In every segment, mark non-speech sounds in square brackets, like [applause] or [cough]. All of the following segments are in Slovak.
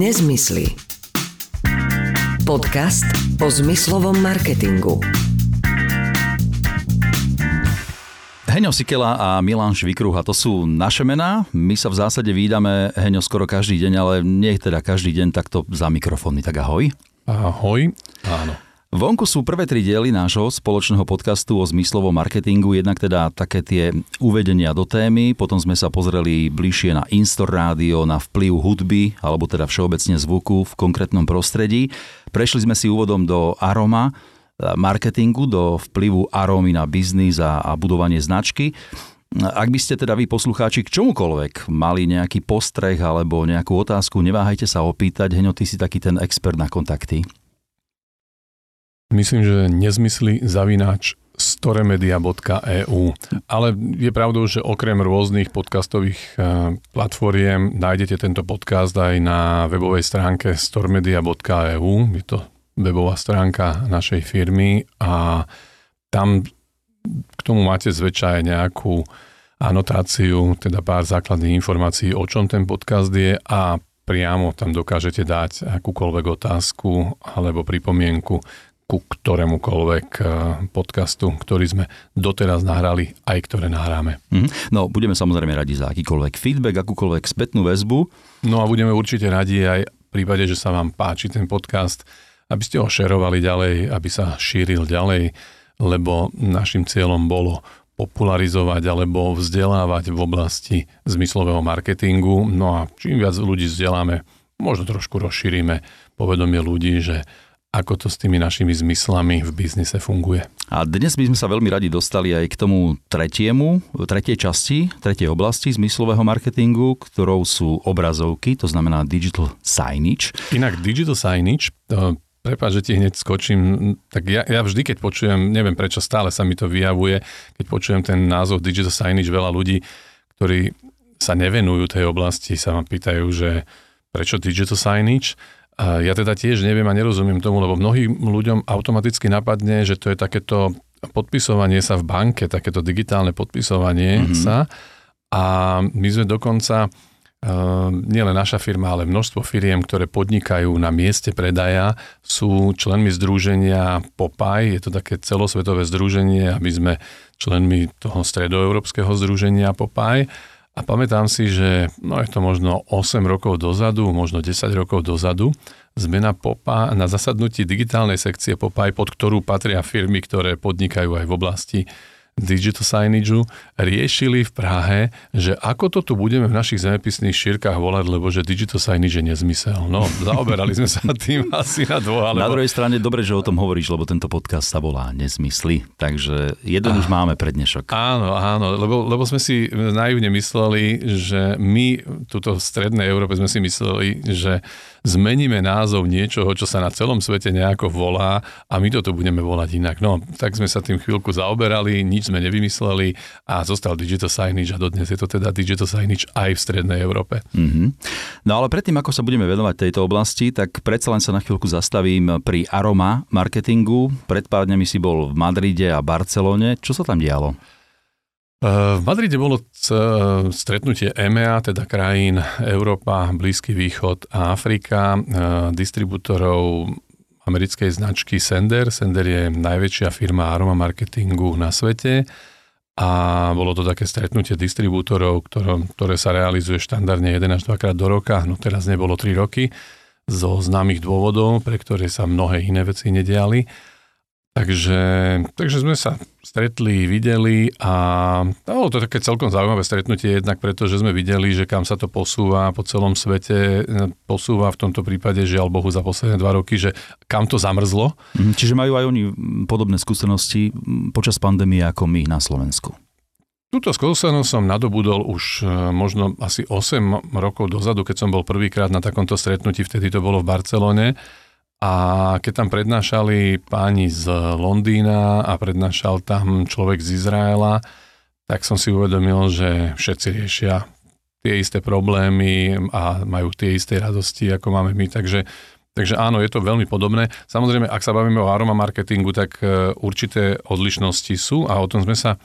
Nezmysly. Podcast o zmyslovom marketingu. Heňo Sikela a Milan Švikruha, to sú naše mená. My sa v zásade výdame, Heňo, skoro každý deň, ale nie teda každý deň takto za mikrofóny. Tak ahoj. Ahoj. Áno. Vonku sú prvé tri diely nášho spoločného podcastu o zmyslovom marketingu, jednak teda také tie uvedenia do témy, potom sme sa pozreli bližšie na Instor Rádio, na vplyv hudby, alebo teda všeobecne zvuku v konkrétnom prostredí. Prešli sme si úvodom do aroma, marketingu, do vplyvu arómy na biznis a, a budovanie značky. Ak by ste teda vy poslucháči k čomukoľvek mali nejaký postreh alebo nejakú otázku, neváhajte sa opýtať. Heňo, ty si taký ten expert na kontakty. Myslím, že nezmysly zavináč storemedia.eu. Ale je pravdou, že okrem rôznych podcastových eh, platformiem nájdete tento podcast aj na webovej stránke storemedia.eu. Je to webová stránka našej firmy a tam k tomu máte zväčša aj nejakú anotáciu, teda pár základných informácií, o čom ten podcast je a priamo tam dokážete dať akúkoľvek otázku alebo pripomienku ku ktorémukoľvek eh, podcastu, ktorý sme doteraz nahrali, aj ktoré nahráme. Mm-hmm. No, budeme samozrejme radi za akýkoľvek feedback, akúkoľvek spätnú väzbu. No a budeme určite radi aj v prípade, že sa vám páči ten podcast, aby ste ho šerovali ďalej, aby sa šíril ďalej, lebo našim cieľom bolo popularizovať alebo vzdelávať v oblasti zmyslového marketingu. No a čím viac ľudí vzdeláme, možno trošku rozšírime povedomie ľudí, že ako to s tými našimi zmyslami v biznise funguje. A dnes by sme sa veľmi radi dostali aj k tomu tretiemu, tretej časti, tretej oblasti zmyslového marketingu, ktorou sú obrazovky, to znamená digital signage. Inak digital signage, to, prepáč, že ti hneď skočím, tak ja, ja vždy, keď počujem, neviem prečo stále sa mi to vyjavuje, keď počujem ten názov digital signage, veľa ľudí, ktorí sa nevenujú tej oblasti, sa ma pýtajú, že prečo digital signage? Ja teda tiež neviem a nerozumiem tomu, lebo mnohým ľuďom automaticky napadne, že to je takéto podpisovanie sa v banke, takéto digitálne podpisovanie mm-hmm. sa. A my sme dokonca, uh, nielen naša firma, ale množstvo firiem, ktoré podnikajú na mieste predaja, sú členmi združenia Popaj. Je to také celosvetové združenie a my sme členmi toho stredoeurópskeho združenia Popaj. A pamätám si, že no je to možno 8 rokov dozadu, možno 10 rokov dozadu, zmena POPA na zasadnutí digitálnej sekcie POPA, pod ktorú patria firmy, ktoré podnikajú aj v oblasti digital signage riešili v Prahe, že ako to tu budeme v našich zemepisných šírkach volať, lebo že digital signage je nezmysel. No, zaoberali sme sa tým [laughs] asi na dvoch. Alebo... Na druhej strane, dobre, že o tom hovoríš, lebo tento podcast sa volá Nezmysly, takže jeden ah, už máme pre dnešok. Áno, áno, lebo, lebo sme si naivne mysleli, že my, tuto v strednej Európe sme si mysleli, že zmeníme názov niečoho, čo sa na celom svete nejako volá a my to tu budeme volať inak. No, tak sme sa tým chvíľku zaoberali, nič sme nevymysleli a zostal digital signage a dodnes je to teda digital signage aj v strednej Európe. Mm-hmm. No ale predtým, ako sa budeme venovať tejto oblasti, tak predsa len sa na chvíľku zastavím pri aroma marketingu. Pred pár dňami si bol v Madride a Barcelone. Čo sa tam dialo? V Madride bolo stretnutie EMEA, teda krajín Európa, Blízky východ a Afrika, e, distribútorov americkej značky Sender. Sender je najväčšia firma aroma marketingu na svete a bolo to také stretnutie distribútorov, ktoré, ktoré sa realizuje štandardne 1 až 2 krát do roka, no teraz nebolo 3 roky zo známych dôvodov, pre ktoré sa mnohé iné veci nediali. Takže, takže sme sa stretli, videli a bolo to také celkom zaujímavé stretnutie jednak preto, že sme videli, že kam sa to posúva po celom svete, posúva v tomto prípade žiaľ Bohu za posledné dva roky, že kam to zamrzlo. Mhm, čiže majú aj oni podobné skúsenosti počas pandémie ako my na Slovensku. Túto skúsenosť som nadobudol už e, možno asi 8 rokov dozadu, keď som bol prvýkrát na takomto stretnutí, vtedy to bolo v Barcelone a keď tam prednášali páni z Londýna a prednášal tam človek z Izraela, tak som si uvedomil, že všetci riešia tie isté problémy a majú tie isté radosti, ako máme my. Takže, takže áno, je to veľmi podobné. Samozrejme, ak sa bavíme o aroma marketingu, tak e, určité odlišnosti sú a o tom sme sa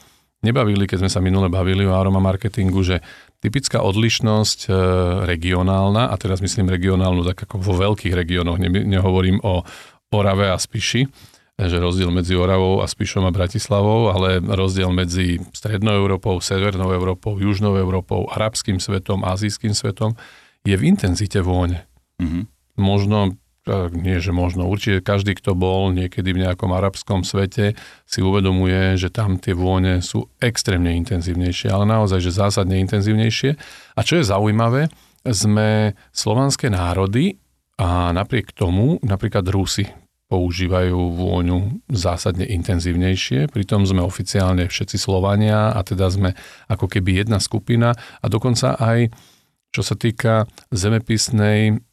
nebavili, keď sme sa minule bavili o aroma marketingu, že typická odlišnosť e, regionálna, a teraz myslím regionálnu tak ako vo veľkých regiónoch, ne, nehovorím o Orave a Spiši, že rozdiel medzi Oravou a Spišom a Bratislavou, ale rozdiel medzi Strednou Európou, Severnou Európou, Južnou Európou, arabským svetom, azijským svetom je v intenzite vône. Mm-hmm. Možno nie že možno, určite každý, kto bol niekedy v nejakom arabskom svete, si uvedomuje, že tam tie vône sú extrémne intenzívnejšie, ale naozaj, že zásadne intenzívnejšie. A čo je zaujímavé, sme slovanské národy a napriek tomu napríklad Rusy používajú vôňu zásadne intenzívnejšie, pritom sme oficiálne všetci Slovania a teda sme ako keby jedna skupina. A dokonca aj čo sa týka zemepisnej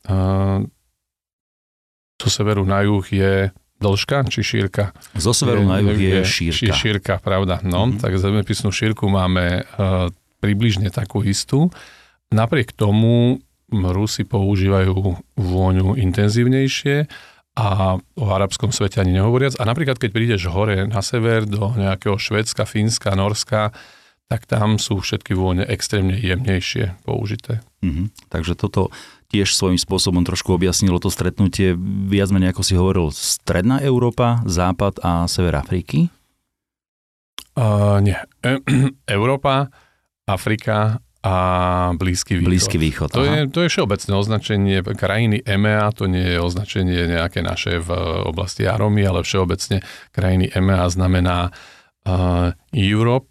zo severu na juh je dĺžka či šírka? Zo severu na juh je, je šírka. Šírka, pravda. No, mm-hmm. tak zemepisnú šírku máme uh, približne takú istú. Napriek tomu Rusi používajú vôňu intenzívnejšie a o arabskom svete ani nehovoriac. A napríklad, keď prídeš hore na sever do nejakého Švedska, Fínska, Norska, tak tam sú všetky vône extrémne jemnejšie použité. Mm-hmm. Takže toto tiež svojím spôsobom trošku objasnilo to stretnutie. Viac menej, ako si hovoril, Stredná Európa, Západ a Sever Afriky? Uh, nie. E, [clears throat] Európa, Afrika a Blízky východ. Blízky východ, to, je, to je všeobecné označenie krajiny EMEA, to nie je označenie nejaké naše v oblasti Aromy, ale všeobecne krajiny EMEA znamená uh, Europe,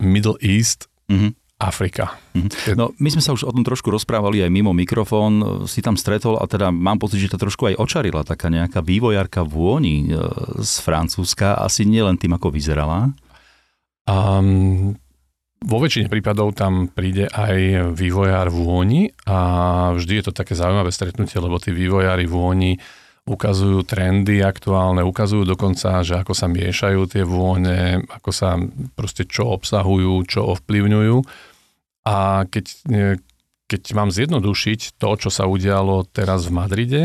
Middle East, mm-hmm. Afrika. Mhm. No, my sme sa už o tom trošku rozprávali aj mimo mikrofón, si tam stretol a teda mám pocit, že to trošku aj očarila taká nejaká vývojárka vôni e, z Francúzska, asi nielen tým, ako vyzerala. Um, vo väčšine prípadov tam príde aj vývojár vôni a vždy je to také zaujímavé stretnutie, lebo tí vývojári vôni ukazujú trendy aktuálne, ukazujú dokonca, že ako sa miešajú tie vône, ako sa proste čo obsahujú, čo ovplyvňujú. A keď, keď mám zjednodušiť to, čo sa udialo teraz v Madride,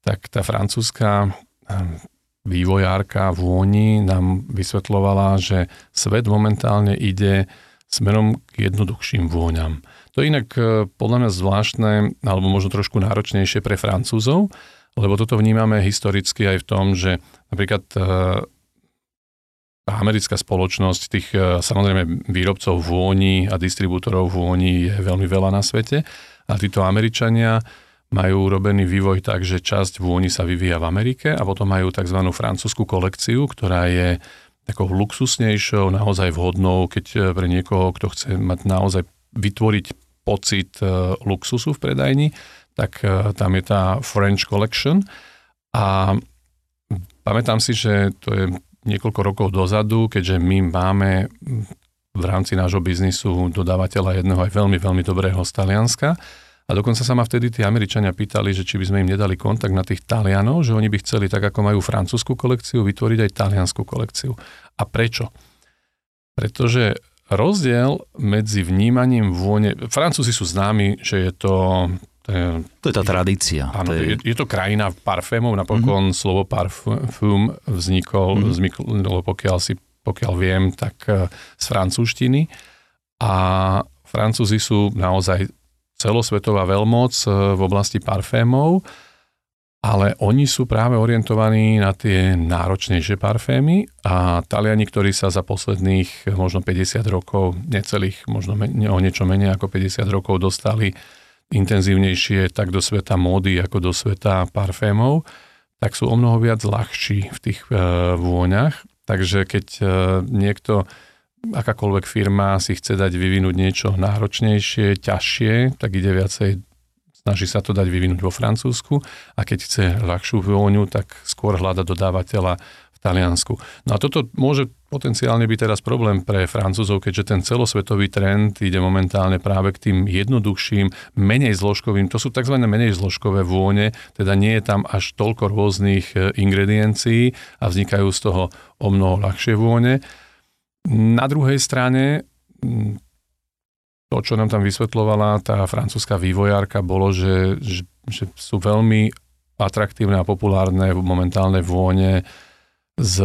tak tá francúzska ehm, vývojárka vôni nám vysvetlovala, že svet momentálne ide smerom k jednoduchším vôňam. To je inak e, podľa mňa zvláštne, alebo možno trošku náročnejšie pre Francúzov, lebo toto vnímame historicky aj v tom, že napríklad americká spoločnosť, tých e, samozrejme výrobcov vôni a distribútorov vôni je veľmi veľa na svete a títo Američania majú urobený vývoj tak, že časť vôni sa vyvíja v Amerike a potom majú tzv. francúzsku kolekciu, ktorá je takou luxusnejšou, naozaj vhodnou, keď e, pre niekoho, kto chce mať naozaj vytvoriť pocit e, luxusu v predajni, tak tam je tá French Collection a pamätám si, že to je niekoľko rokov dozadu, keďže my máme v rámci nášho biznisu dodávateľa jedného aj veľmi, veľmi dobrého z Talianska. A dokonca sa ma vtedy tí Američania pýtali, že či by sme im nedali kontakt na tých Talianov, že oni by chceli, tak ako majú francúzsku kolekciu, vytvoriť aj taliansku kolekciu. A prečo? Pretože rozdiel medzi vnímaním vône... Francúzi sú známi, že je to to je, to je tá tradícia. Áno, to je... je to krajina parfémov, napokon mm-hmm. slovo parfum vznikol, mm-hmm. vzniklo, pokiaľ, si, pokiaľ viem, tak eh, z francúzštiny. A Francúzi sú naozaj celosvetová veľmoc eh, v oblasti parfémov, ale oni sú práve orientovaní na tie náročnejšie parfémy a Taliani, ktorí sa za posledných možno 50 rokov, necelých, možno o niečo menej ako 50 rokov dostali intenzívnejšie tak do sveta módy ako do sveta parfémov, tak sú o mnoho viac ľahší v tých e, vôňach. Takže keď e, niekto, akákoľvek firma si chce dať vyvinúť niečo náročnejšie, ťažšie, tak ide viacej snaží sa to dať vyvinúť vo Francúzsku a keď chce ľahšiu vôňu, tak skôr hľada dodávateľa v Taliansku. No a toto môže potenciálne byť teraz problém pre Francúzov, keďže ten celosvetový trend ide momentálne práve k tým jednoduchším, menej zložkovým, to sú tzv. menej zložkové vône, teda nie je tam až toľko rôznych e, ingrediencií a vznikajú z toho o mnoho ľahšie vône. Na druhej strane to, čo nám tam vysvetlovala tá francúzska vývojárka, bolo, že, že, že sú veľmi atraktívne a populárne momentálne vône s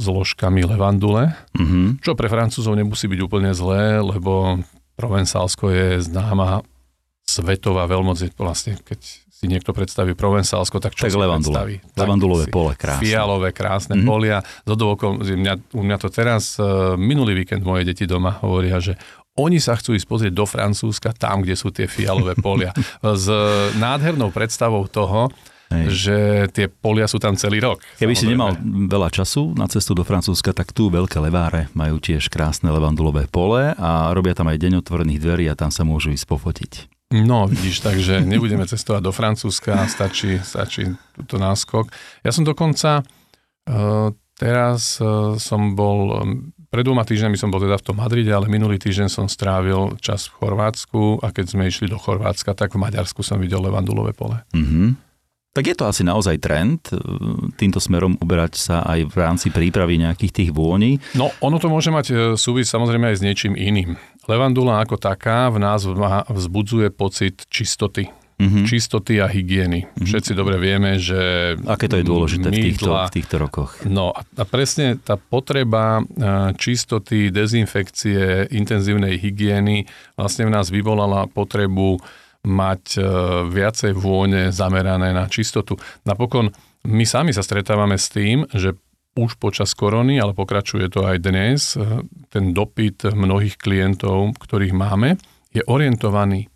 zložkami levandule, mm-hmm. čo pre Francúzov nemusí byť úplne zlé, lebo Provenzálsko je známa svetová veľmoc, vlastne keď si niekto predstaví Provenzálsko, tak čo tak si levandula. predstaví? Levandulové pole, krásne. Fialové, krásne mm-hmm. polia. Zodovokom, mňa, u mňa to teraz, uh, minulý víkend moje deti doma hovoria, že oni sa chcú ísť pozrieť do Francúzska, tam, kde sú tie fialové polia. [laughs] S nádhernou predstavou toho, Hej. že tie polia sú tam celý rok. Keby samozrejme. si nemal veľa času na cestu do Francúzska, tak tu Veľké Leváre majú tiež krásne levandulové pole a robia tam aj deň otvorených dverí a tam sa môžu ísť pofotiť. No, vidíš, takže nebudeme cestovať do Francúzska, stačí, stačí túto náskok. Ja som dokonca, uh, teraz uh, som bol pred dvoma týždňami som bol teda v tom Madride, ale minulý týždeň som strávil čas v Chorvátsku a keď sme išli do Chorvátska, tak v Maďarsku som videl levandulové pole. Mm-hmm. Tak je to asi naozaj trend, e, týmto smerom uberať sa aj v rámci prípravy nejakých tých vôní? No, ono to môže mať e, súvisť samozrejme aj s niečím iným. Levandula ako taká v nás vzbudzuje pocit čistoty mm-hmm. čistoty a hygieny. Mm-hmm. Všetci dobre vieme, že... Aké to je dôležité mydla, v, týchto, v týchto rokoch. No a, a presne tá potreba čistoty, dezinfekcie, intenzívnej hygieny vlastne v nás vyvolala potrebu mať viacej vône zamerané na čistotu. Napokon my sami sa stretávame s tým, že už počas korony, ale pokračuje to aj dnes, ten dopyt mnohých klientov, ktorých máme, je orientovaný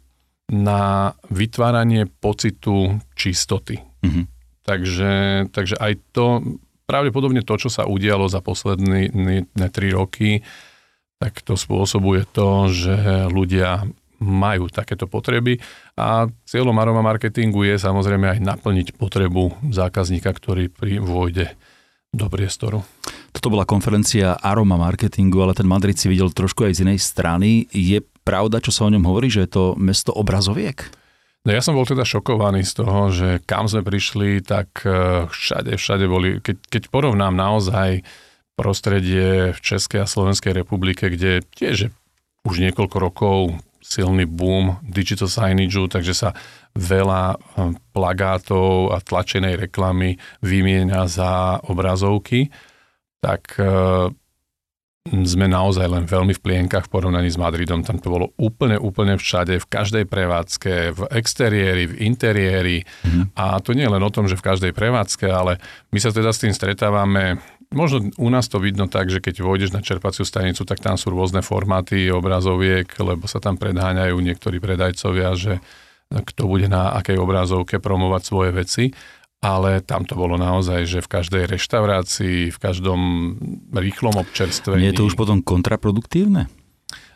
na vytváranie pocitu čistoty. Mm-hmm. Takže, takže aj to, pravdepodobne to, čo sa udialo za posledné tri roky, tak to spôsobuje to, že ľudia majú takéto potreby a cieľom aroma marketingu je samozrejme aj naplniť potrebu zákazníka, ktorý pri vojde do priestoru. Toto bola konferencia aroma marketingu, ale ten Madrid si videl trošku aj z inej strany. Je pravda, čo sa o ňom hovorí, že je to mesto obrazoviek? No ja som bol teda šokovaný z toho, že kam sme prišli, tak e, všade, všade boli, keď, keď porovnám naozaj prostredie v Českej a Slovenskej republike, kde tiež už niekoľko rokov silný boom digital signage, takže sa veľa e, plagátov a tlačenej reklamy vymieňa za obrazovky, tak e, sme naozaj len veľmi v plienkach v porovnaní s Madridom. Tam to bolo úplne, úplne všade, v každej prevádzke, v exteriéri, v interiéri. Mm. A to nie je len o tom, že v každej prevádzke, ale my sa teda s tým stretávame Možno u nás to vidno tak, že keď vôjdeš na čerpaciu stanicu, tak tam sú rôzne formáty obrazoviek, lebo sa tam predháňajú niektorí predajcovia, že kto bude na akej obrazovke promovať svoje veci ale tam to bolo naozaj, že v každej reštaurácii, v každom rýchlom občerstvení. Nie je to už potom kontraproduktívne?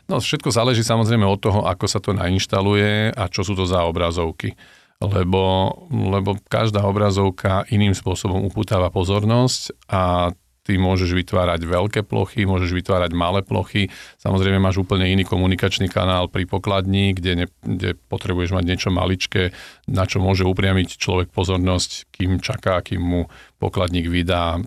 No všetko záleží samozrejme od toho, ako sa to nainštaluje a čo sú to za obrazovky. Lebo, lebo každá obrazovka iným spôsobom upútava pozornosť a ty môžeš vytvárať veľké plochy, môžeš vytvárať malé plochy. Samozrejme máš úplne iný komunikačný kanál pri pokladni, kde, ne, kde potrebuješ mať niečo maličké, na čo môže upriamiť človek pozornosť, kým čaká, kým mu pokladník vydá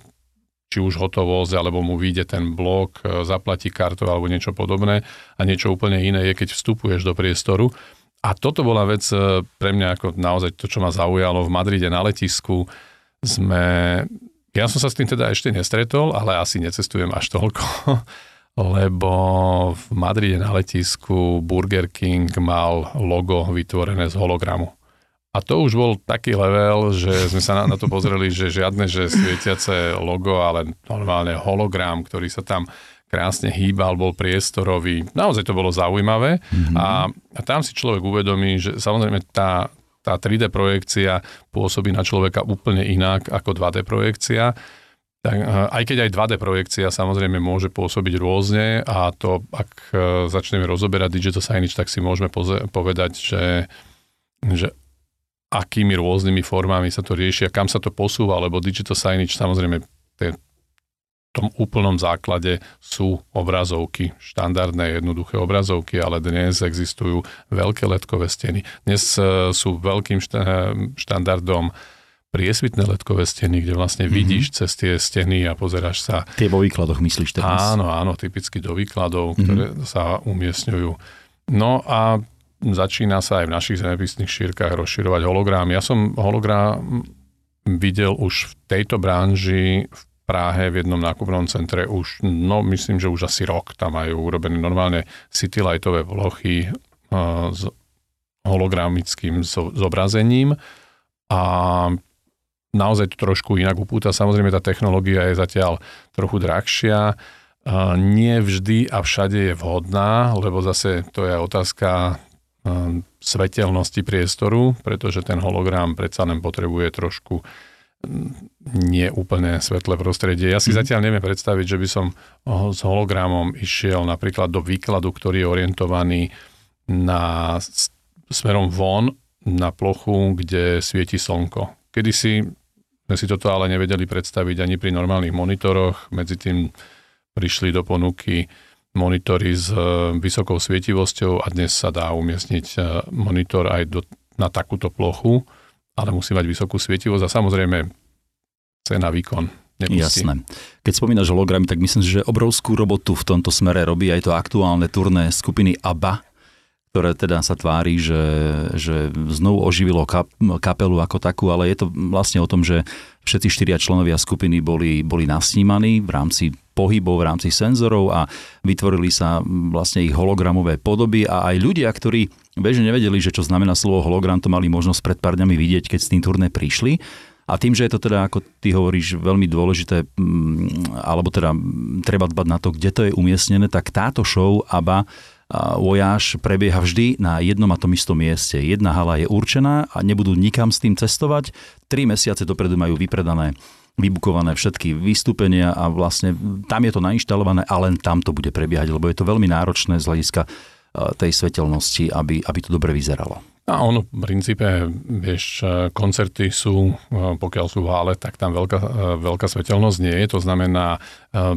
či už hotovosť, alebo mu vyjde ten blok, e, zaplatí kartou alebo niečo podobné. A niečo úplne iné je, keď vstupuješ do priestoru. A toto bola vec e, pre mňa ako naozaj to, čo ma zaujalo v Madride na letisku. Sme ja som sa s tým teda ešte nestretol, ale asi necestujem až toľko, [laughs] lebo v Madride na letisku Burger King mal logo vytvorené z hologramu. A to už bol taký level, že sme sa na, na to pozreli, že žiadne, že svietiace logo, ale normálne hologram, ktorý sa tam krásne hýbal, bol priestorový. Naozaj to bolo zaujímavé mm-hmm. a, a tam si človek uvedomí, že samozrejme tá, tá 3D projekcia pôsobí na človeka úplne inak ako 2D projekcia. Tak, eh, aj keď aj 2D projekcia samozrejme môže pôsobiť rôzne a to, ak eh, začneme rozoberať digital signage, tak si môžeme povedať, že, že akými rôznymi formami sa to rieši a kam sa to posúva, lebo digital signage samozrejme tom úplnom základe sú obrazovky, štandardné jednoduché obrazovky, ale dnes existujú veľké letkové steny. Dnes e, sú veľkým štandardom priesvitné letkové steny, kde vlastne mm-hmm. vidíš cez tie steny a pozeráš sa. Tie vo výkladoch myslíš teraz? Áno, áno, typicky do výkladov, mm-hmm. ktoré sa umiestňujú. No a začína sa aj v našich zemepisných šírkach rozširovať hologram. Ja som hologram videl už v tejto branži v Práhe v jednom nákupnom centre už, no myslím, že už asi rok tam majú urobené normálne citylightové plochy uh, s hologramickým zobrazením a naozaj to trošku inak upúta. Samozrejme tá technológia je zatiaľ trochu drahšia, uh, nie vždy a všade je vhodná, lebo zase to je otázka uh, svetelnosti priestoru, pretože ten hologram predsa len potrebuje trošku nie úplne svetlé prostredie. Ja si mm. zatiaľ neviem predstaviť, že by som s hologramom išiel napríklad do výkladu, ktorý je orientovaný na smerom von na plochu, kde svieti slnko. Kedy si sme si toto ale nevedeli predstaviť ani pri normálnych monitoroch. Medzi tým prišli do ponuky monitory s e, vysokou svietivosťou a dnes sa dá umiestniť e, monitor aj do, na takúto plochu ale musí mať vysokú svietivosť a samozrejme cena výkon. Nepustí. Jasné. Keď spomínaš hologramy, tak myslím, že obrovskú robotu v tomto smere robí aj to aktuálne turné skupiny ABBA, ktoré teda sa tvári, že, že znovu oživilo kap, kapelu ako takú, ale je to vlastne o tom, že všetci štyria členovia skupiny boli, boli nasnímaní v rámci pohybov, v rámci senzorov a vytvorili sa vlastne ich hologramové podoby a aj ľudia, ktorí bežne nevedeli, že čo znamená slovo hologram, to mali možnosť pred pár dňami vidieť, keď s tým turné prišli. A tým, že je to teda, ako ty hovoríš, veľmi dôležité, mm, alebo teda treba dbať na to, kde to je umiestnené, tak táto show ABBA Voyage prebieha vždy na jednom a tom istom mieste. Jedna hala je určená a nebudú nikam s tým cestovať. Tri mesiace dopredu majú vypredané vybukované všetky vystúpenia a vlastne tam je to nainštalované a len tam to bude prebiehať, lebo je to veľmi náročné z hľadiska tej svetelnosti, aby, aby to dobre vyzeralo. A ono v princípe, vieš, koncerty sú, pokiaľ sú v hále, tak tam veľká, veľká svetelnosť nie je, to znamená,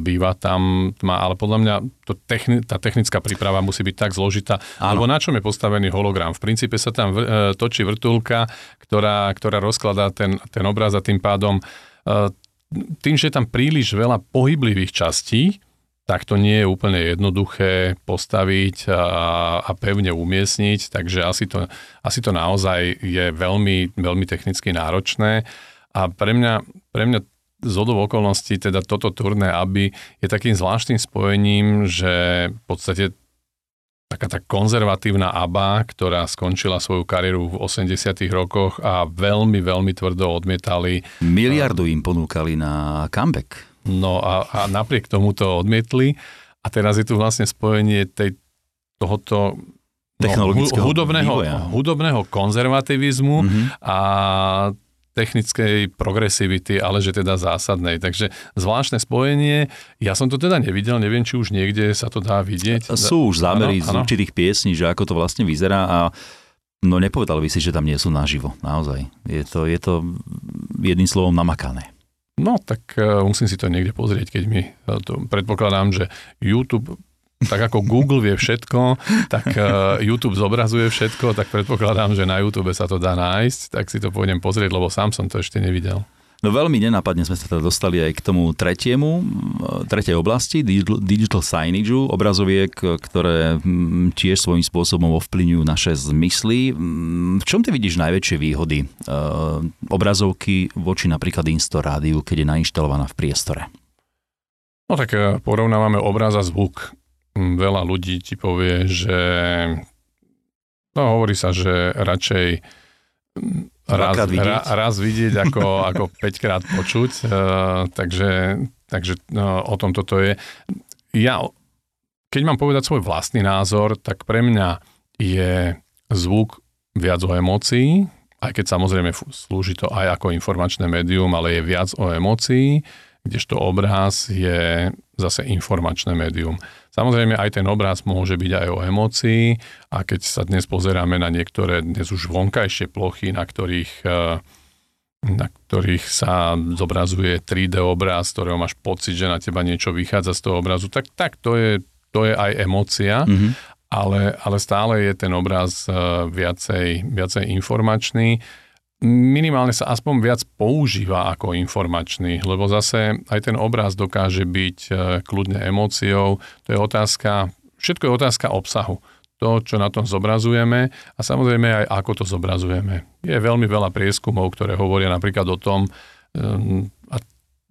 býva tam tma, ale podľa mňa to techni, tá technická príprava musí byť tak zložitá, Áno. lebo na čom je postavený hologram? V princípe sa tam v, točí vrtulka, ktorá, ktorá rozkladá ten, ten obraz a tým pádom tým, že je tam príliš veľa pohyblivých častí, tak to nie je úplne jednoduché postaviť a, a pevne umiestniť, takže asi to, asi to naozaj je veľmi, veľmi technicky náročné. A pre mňa, pre mňa z okolností, teda toto turné aby je takým zvláštnym spojením, že v podstate taká tá konzervatívna ABBA, ktorá skončila svoju kariéru v 80 rokoch a veľmi, veľmi tvrdo odmietali. Miliardu im ponúkali na comeback. No a, a napriek tomu to odmietli a teraz je tu vlastne spojenie tej, tohoto no, hudobného, hudobného konzervativizmu mm-hmm. a technickej progresivity, ale že teda zásadnej. Takže zvláštne spojenie. Ja som to teda nevidel, neviem, či už niekde sa to dá vidieť. Sú už zámery z určitých piesní, že ako to vlastne vyzerá a No nepovedal by si, že tam nie sú naživo, naozaj. Je to, je to jedným slovom namakané. No, tak uh, musím si to niekde pozrieť, keď mi uh, to predpokladám, že YouTube tak ako Google vie všetko, tak uh, YouTube zobrazuje všetko, tak predpokladám, že na YouTube sa to dá nájsť, tak si to pôjdem pozrieť, lebo sám som to ešte nevidel. No veľmi nenápadne sme sa teda dostali aj k tomu tretiemu, tretej oblasti, digital, digital signage, obrazoviek, ktoré tiež svojím spôsobom ovplyvňujú naše zmysly. V čom ty vidíš najväčšie výhody obrazovky voči napríklad Insto rádiu, keď je nainštalovaná v priestore? No tak e, porovnávame obraz a zvuk. Veľa ľudí ti povie, že no hovorí sa, že radšej raz, ra, raz vidieť ako, [laughs] ako 5 krát počuť, uh, takže, takže uh, o tom toto je. Ja, keď mám povedať svoj vlastný názor, tak pre mňa je zvuk viac o emócii, aj keď samozrejme slúži to aj ako informačné médium, ale je viac o emócii, kdežto obraz je zase informačné médium. Samozrejme aj ten obraz môže byť aj o emócii a keď sa dnes pozeráme na niektoré dnes už vonkajšie plochy, na ktorých, eh, na ktorých sa zobrazuje 3D obraz, ktorého máš pocit, že na teba niečo vychádza z toho obrazu, tak, tak to, je, to je aj emócia, mm-hmm. ale, ale stále je ten obraz eh, viacej, viacej informačný minimálne sa aspoň viac používa ako informačný, lebo zase aj ten obraz dokáže byť e, kľudne emóciou. To je otázka, všetko je otázka obsahu. To, čo na tom zobrazujeme a samozrejme aj ako to zobrazujeme. Je veľmi veľa prieskumov, ktoré hovoria napríklad o tom, e, a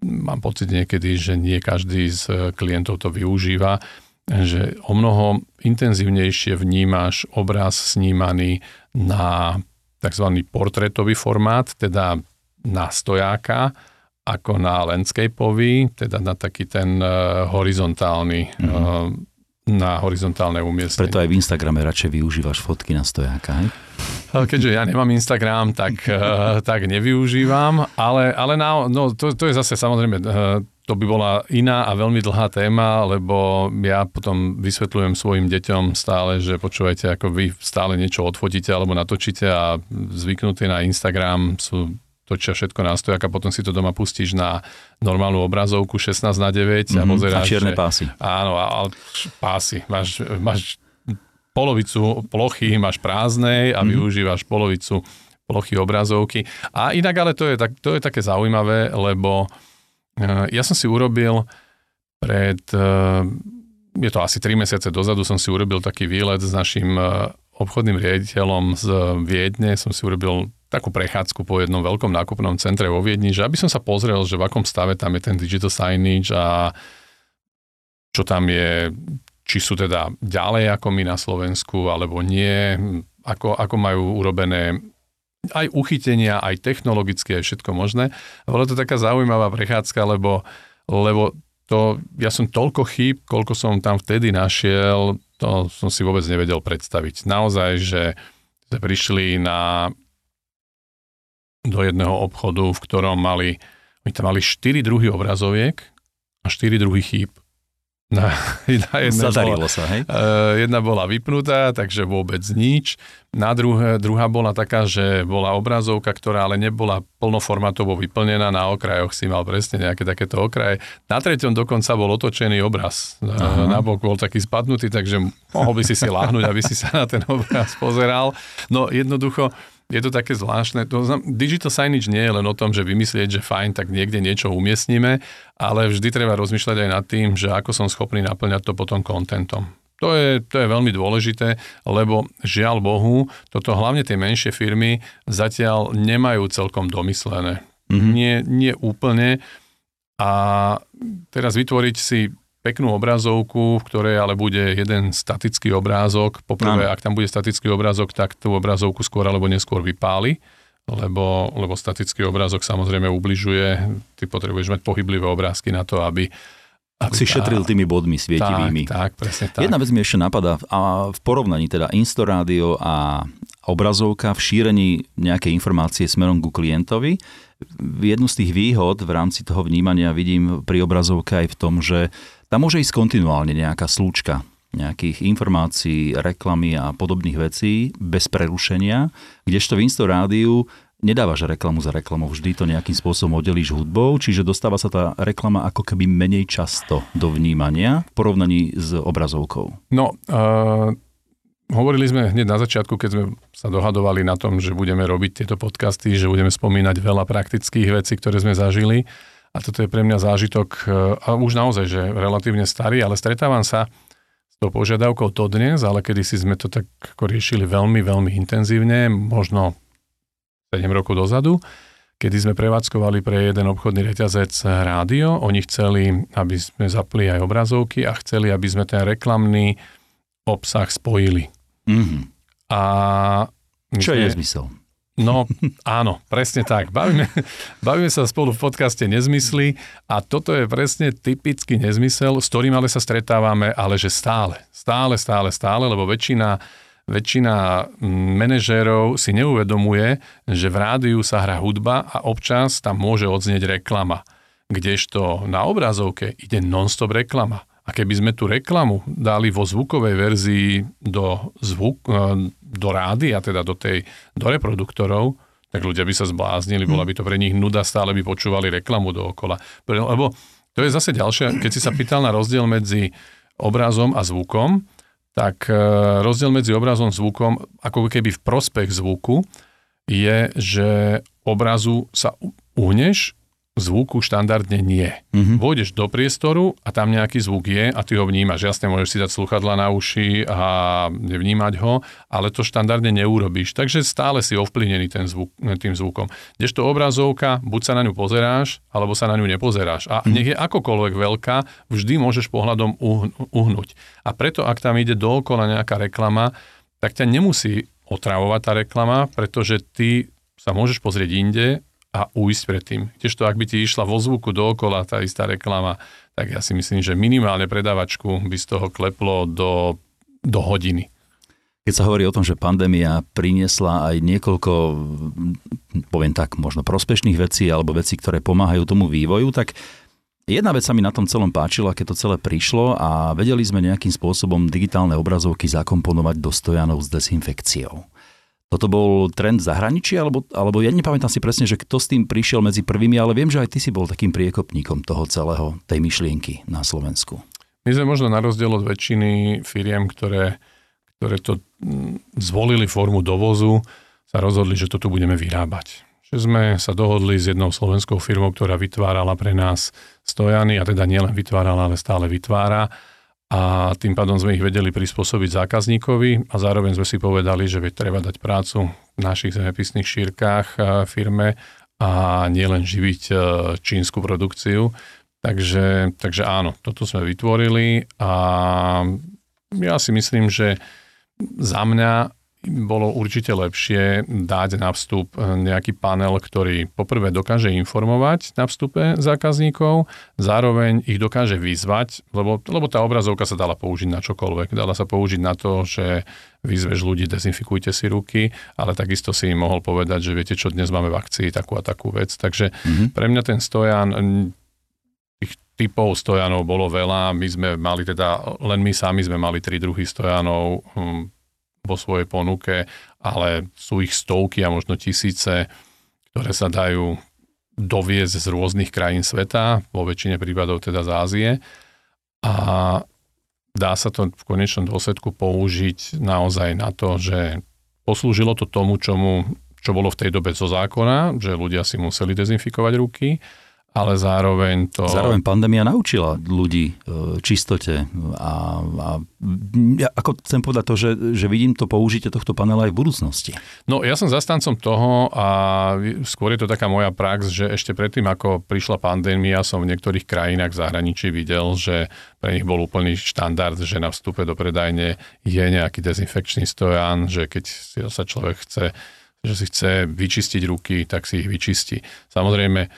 mám pocit niekedy, že nie každý z klientov to využíva, že o mnoho intenzívnejšie vnímaš obraz snímaný na tzv. portrétový formát, teda na stojáka, ako na landscapeový, teda na taký ten uh, horizontálny mm-hmm. Na horizontálne umiestnenie. Preto aj v Instagrame radšej využívaš fotky na stojáka, hej? Keďže ja nemám Instagram, tak, uh, [laughs] tak nevyužívam, ale, ale na, no, to, to je zase samozrejme, uh, to by bola iná a veľmi dlhá téma, lebo ja potom vysvetľujem svojim deťom stále, že počúvajte, ako vy stále niečo odfotíte alebo natočíte a zvyknutí na Instagram sú točia všetko na stojak a potom si to doma pustíš na normálnu obrazovku 16 na 9 mm-hmm. a pozeráš. A čierne že, pásy. Áno, ale pásy. Máš, máš polovicu plochy, máš prázdnej a mm-hmm. využívaš polovicu plochy obrazovky. A inak ale to je, tak, to je také zaujímavé, lebo uh, ja som si urobil pred, uh, je to asi 3 mesiace dozadu, som si urobil taký výlet s našim uh, obchodným riaditeľom z Viedne, som si urobil takú prechádzku po jednom veľkom nákupnom centre vo Viedni, že aby som sa pozrel, že v akom stave tam je ten digital signage a čo tam je, či sú teda ďalej ako my na Slovensku, alebo nie, ako, ako majú urobené aj uchytenia, aj technologické, aj všetko možné. Bola to taká zaujímavá prechádzka, lebo, lebo to, ja som toľko chýb, koľko som tam vtedy našiel, to som si vôbec nevedel predstaviť. Naozaj, že sme prišli na do jedného obchodu, v ktorom mali, oni tam mali 4 druhy obrazoviek a 4 druhy chýb. Na, na [laughs] jedna Zadarilo bola, sa, hej? Uh, jedna bola vypnutá, takže vôbec nič. Na druhé, druhá bola taká, že bola obrazovka, ktorá ale nebola plnoformatovo vyplnená. Na okrajoch si mal presne nejaké takéto okraje. Na treťom dokonca bol otočený obraz. Uh, na bok bol taký spadnutý, takže mohol by si si láhnuť, aby si sa na ten [laughs] obraz pozeral. No jednoducho, je to také zvláštne. To, digital signage nie je len o tom, že vymyslieť, že fajn, tak niekde niečo umiestnime, ale vždy treba rozmýšľať aj nad tým, že ako som schopný naplňať to potom kontentom. To je, to je veľmi dôležité, lebo žiaľ Bohu, toto hlavne tie menšie firmy zatiaľ nemajú celkom domyslené. Mm-hmm. Nie, nie úplne. A teraz vytvoriť si peknú obrazovku, v ktorej ale bude jeden statický obrázok. Poprvé, ak tam bude statický obrázok, tak tú obrazovku skôr alebo neskôr vypáli, lebo, lebo statický obrázok samozrejme ubližuje. Ty potrebuješ mať pohyblivé obrázky na to, aby aby si tá... šetril tými bodmi svietivými. Tak, tak, presne tak. Jedna vec mi ešte napadá, a v porovnaní teda Instorádio a obrazovka v šírení nejakej informácie smerom ku klientovi, jednu z tých výhod v rámci toho vnímania vidím pri obrazovke aj v tom, že tam môže ísť kontinuálne nejaká slúčka nejakých informácií, reklamy a podobných vecí bez prerušenia, kdežto v Insto rádiu nedávaš reklamu za reklamu, vždy to nejakým spôsobom oddelíš hudbou, čiže dostáva sa tá reklama ako keby menej často do vnímania v porovnaní s obrazovkou. No, uh, hovorili sme hneď na začiatku, keď sme sa dohadovali na tom, že budeme robiť tieto podcasty, že budeme spomínať veľa praktických vecí, ktoré sme zažili. A toto je pre mňa zážitok, e, a už naozaj, že relatívne starý, ale stretávam sa s tou požiadavkou to dnes, ale kedysi sme to tak ako riešili veľmi, veľmi intenzívne, možno 7 rokov dozadu, kedy sme prevádzkovali pre jeden obchodný reťazec rádio. Oni chceli, aby sme zapli aj obrazovky a chceli, aby sme ten reklamný obsah spojili. Mm-hmm. A Čo je nezmysel? No áno, presne tak. Bavíme, [laughs] bavíme sa spolu v podcaste Nezmysly a toto je presne typický nezmysel, s ktorým ale sa stretávame, ale že stále, stále, stále, stále, lebo väčšina, väčšina manažérov si neuvedomuje, že v rádiu sa hrá hudba a občas tam môže odznieť reklama. Kdežto na obrazovke ide non-stop reklama. A keby sme tú reklamu dali vo zvukovej verzii do, zvuk, e, do rády, a teda do, tej, do reproduktorov, tak ľudia by sa zbláznili, bola by to pre nich nuda, stále by počúvali reklamu dookola. Lebo to je zase ďalšia, keď si sa pýtal na rozdiel medzi obrazom a zvukom, tak e, rozdiel medzi obrazom a zvukom, ako keby v prospech zvuku, je, že obrazu sa uhneš zvuku štandardne nie. Mm-hmm. Vôjdeš do priestoru a tam nejaký zvuk je a ty ho vnímaš. Jasne, môžeš si dať sluchadla na uši a nevnímať ho, ale to štandardne neurobíš. Takže stále si ovplyvnený ten zvuk, tým zvukom. Kdežto obrazovka, buď sa na ňu pozeráš, alebo sa na ňu nepozeráš. A mm-hmm. nech je akokoľvek veľká, vždy môžeš pohľadom uhnúť. A preto, ak tam ide dookola nejaká reklama, tak ťa nemusí otravovať tá reklama, pretože ty sa môžeš pozrieť inde a uísť predtým. Tiež to, ak by ti išla vo zvuku dookola tá istá reklama, tak ja si myslím, že minimálne predávačku by z toho kleplo do, do hodiny. Keď sa hovorí o tom, že pandémia priniesla aj niekoľko, poviem tak, možno prospešných vecí alebo vecí, ktoré pomáhajú tomu vývoju, tak jedna vec sa mi na tom celom páčila, keď to celé prišlo a vedeli sme nejakým spôsobom digitálne obrazovky zakomponovať do stojanov s dezinfekciou. Toto bol trend zahraničí, alebo, alebo ja nepamätám si presne, že kto s tým prišiel medzi prvými, ale viem, že aj ty si bol takým priekopníkom toho celého, tej myšlienky na Slovensku. My sme možno na rozdiel od väčšiny firiem, ktoré, ktoré to mm, zvolili formu dovozu, sa rozhodli, že to tu budeme vyrábať. Že sme sa dohodli s jednou slovenskou firmou, ktorá vytvárala pre nás stojany, a teda nielen vytvárala, ale stále vytvára a tým pádom sme ich vedeli prispôsobiť zákazníkovi a zároveň sme si povedali, že veď treba dať prácu v našich zemepisných šírkách firme a nielen živiť e, čínsku produkciu. Takže, takže áno, toto sme vytvorili a ja si myslím, že za mňa bolo určite lepšie dať na vstup nejaký panel, ktorý poprvé dokáže informovať na vstupe zákazníkov, zároveň ich dokáže vyzvať, lebo, lebo tá obrazovka sa dala použiť na čokoľvek. Dala sa použiť na to, že vyzveš ľudí, dezinfikujte si ruky, ale takisto si im mohol povedať, že viete čo, dnes máme v akcii takú a takú vec. Takže mm-hmm. pre mňa ten stojan tých typov stojanov bolo veľa. My sme mali teda, len my sami sme mali tri druhy stojanov, hm, vo svojej ponuke, ale sú ich stovky a možno tisíce, ktoré sa dajú doviezť z rôznych krajín sveta, vo väčšine prípadov teda z Ázie. A dá sa to v konečnom dôsledku použiť naozaj na to, že poslúžilo to tomu, čomu, čo bolo v tej dobe zo zákona, že ľudia si museli dezinfikovať ruky ale zároveň to... Zároveň pandémia naučila ľudí e, čistote a, a ja ako chcem povedať to, že, že vidím to použitie tohto panela aj v budúcnosti. No ja som zastancom toho a skôr je to taká moja prax, že ešte predtým, ako prišla pandémia, som v niektorých krajinách v zahraničí videl, že pre nich bol úplný štandard, že na vstupe do predajne je nejaký dezinfekčný stojan, že keď sa človek chce že si chce vyčistiť ruky, tak si ich vyčistí. Samozrejme,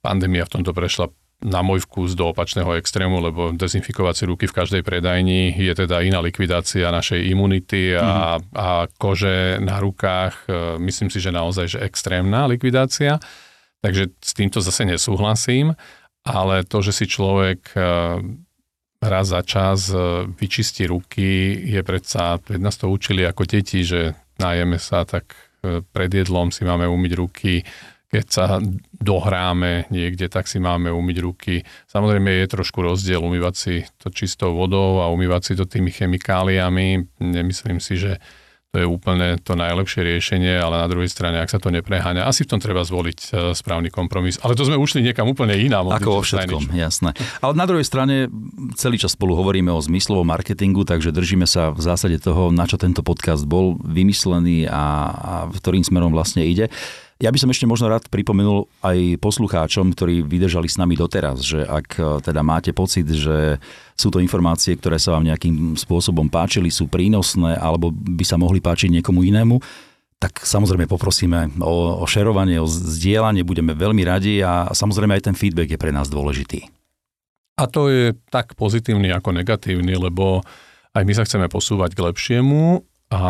pandémia v tomto prešla na môj vkus do opačného extrému, lebo dezinfikovať si ruky v každej predajni je teda iná likvidácia našej imunity a, mm-hmm. a kože na rukách. E, myslím si, že naozaj že extrémna likvidácia. Takže s týmto zase nesúhlasím, ale to, že si človek e, raz za čas e, vyčistí ruky, je predsa, keď nás to učili ako deti, že nájeme sa, tak pred jedlom si máme umyť ruky, keď sa dohráme niekde, tak si máme umyť ruky. Samozrejme je trošku rozdiel umývať si to čistou vodou a umývať si to tými chemikáliami. Nemyslím si, že to je úplne to najlepšie riešenie, ale na druhej strane, ak sa to nepreháňa, asi v tom treba zvoliť e, správny kompromis. Ale to sme ušli niekam úplne inám. Ako vo všetkom, jasné. Ale na druhej strane celý čas spolu hovoríme o zmyslovom marketingu, takže držíme sa v zásade toho, na čo tento podcast bol vymyslený a, a v ktorým smerom vlastne ide. Ja by som ešte možno rád pripomenul aj poslucháčom, ktorí vydržali s nami doteraz, že ak e, teda máte pocit, že sú to informácie, ktoré sa vám nejakým spôsobom páčili, sú prínosné alebo by sa mohli páčiť niekomu inému, tak samozrejme poprosíme o, o šerovanie, o zdieľanie, budeme veľmi radi a samozrejme aj ten feedback je pre nás dôležitý. A to je tak pozitívny ako negatívny, lebo aj my sa chceme posúvať k lepšiemu a,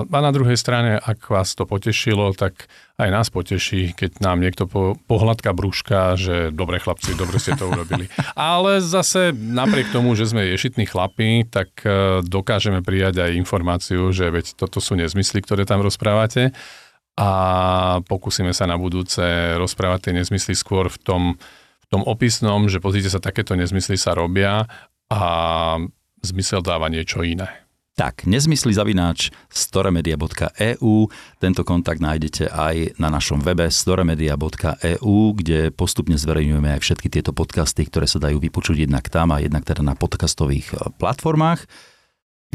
a na druhej strane, ak vás to potešilo, tak aj nás poteší, keď nám niekto po, pohľadka brúška, že dobre chlapci, dobre ste to urobili. Ale zase napriek tomu, že sme ješitní chlapí, tak e, dokážeme prijať aj informáciu, že veď toto sú nezmysly, ktoré tam rozprávate a pokúsime sa na budúce rozprávať tie nezmysly skôr v tom, v tom opisnom, že pozrite sa, takéto nezmysly sa robia a zmysel dáva niečo iné. Tak, nezmysli zavináč storemedia.eu. Tento kontakt nájdete aj na našom webe storemedia.eu, kde postupne zverejňujeme aj všetky tieto podcasty, ktoré sa dajú vypočuť jednak tam a jednak teda na podcastových e, platformách.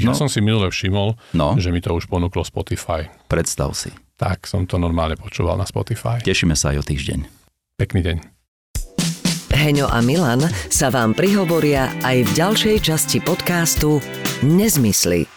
Ja no. som si minule všimol, No. že mi to už ponúklo Spotify. Predstav si. Tak som to normálne počúval na Spotify. Tešíme sa aj o týždeň. Pekný deň. Heňo a Milan sa vám prihovoria aj v ďalšej časti podcastu Nezmysly